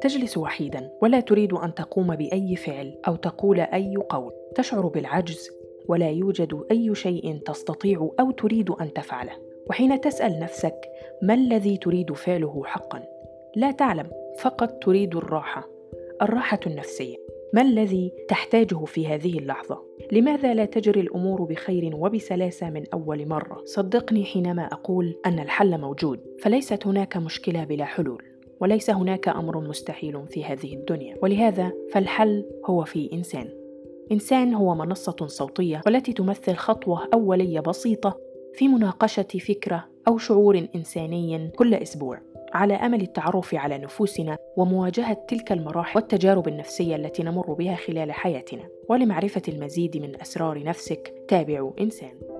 تجلس وحيدا ولا تريد أن تقوم بأي فعل أو تقول أي قول. تشعر بالعجز ولا يوجد أي شيء تستطيع أو تريد أن تفعله. وحين تسأل نفسك ما الذي تريد فعله حقا؟ لا تعلم فقط تريد الراحة الراحة النفسية. ما الذي تحتاجه في هذه اللحظة؟ لماذا لا تجري الأمور بخير وبسلاسة من أول مرة؟ صدقني حينما أقول أن الحل موجود فليست هناك مشكلة بلا حلول. وليس هناك أمر مستحيل في هذه الدنيا. ولهذا فالحل هو في إنسان. إنسان هو منصة صوتية والتي تمثل خطوة أولية بسيطة في مناقشة فكرة أو شعور إنساني كل أسبوع على أمل التعرف على نفوسنا ومواجهة تلك المراحل والتجارب النفسية التي نمر بها خلال حياتنا. ولمعرفة المزيد من أسرار نفسك تابعوا إنسان.